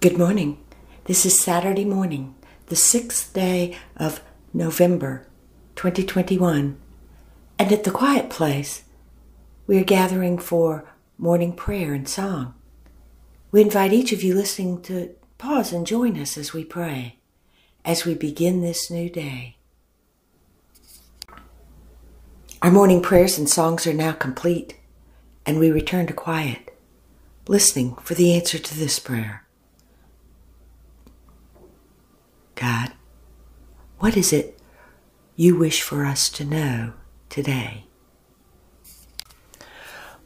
Good morning. This is Saturday morning, the sixth day of November 2021. And at the Quiet Place, we are gathering for morning prayer and song. We invite each of you listening to pause and join us as we pray, as we begin this new day. Our morning prayers and songs are now complete, and we return to quiet, listening for the answer to this prayer. God, what is it you wish for us to know today?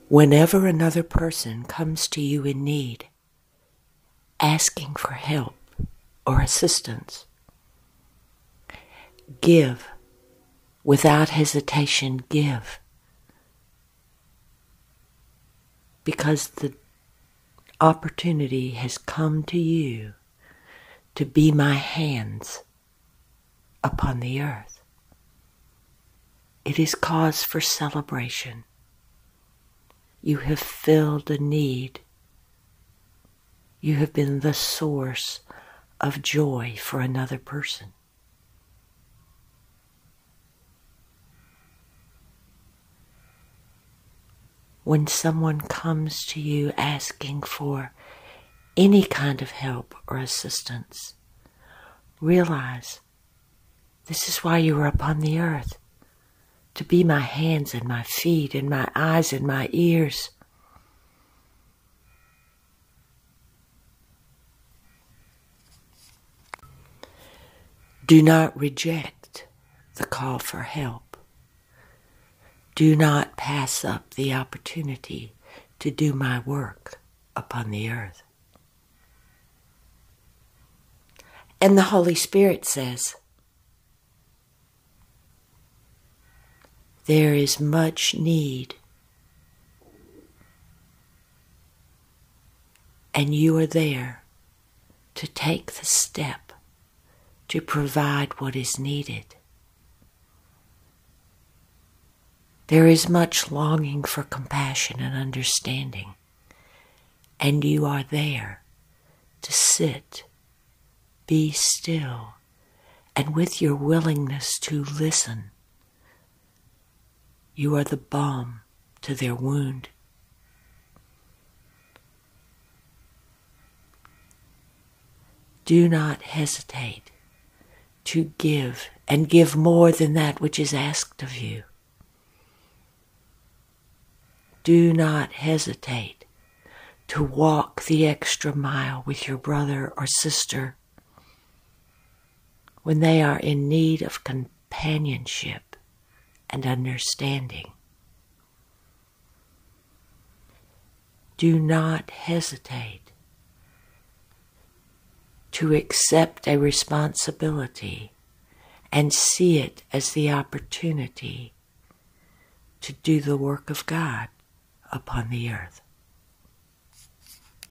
Whenever another person comes to you in need, asking for help or assistance, give without hesitation, give. Because the opportunity has come to you to be my hands upon the earth. It is cause for celebration. You have filled a need. You have been the source of joy for another person. When someone comes to you asking for any kind of help or assistance. Realize this is why you are upon the earth to be my hands and my feet and my eyes and my ears. Do not reject the call for help. Do not pass up the opportunity to do my work upon the earth. And the Holy Spirit says, There is much need. And you are there to take the step to provide what is needed. There is much longing for compassion and understanding, and you are there to sit be still, and with your willingness to listen, you are the balm to their wound. Do not hesitate to give and give more than that which is asked of you. Do not hesitate to walk the extra mile with your brother or sister when they are in need of companionship and understanding. Do not hesitate to accept a responsibility and see it as the opportunity to do the work of God upon the earth.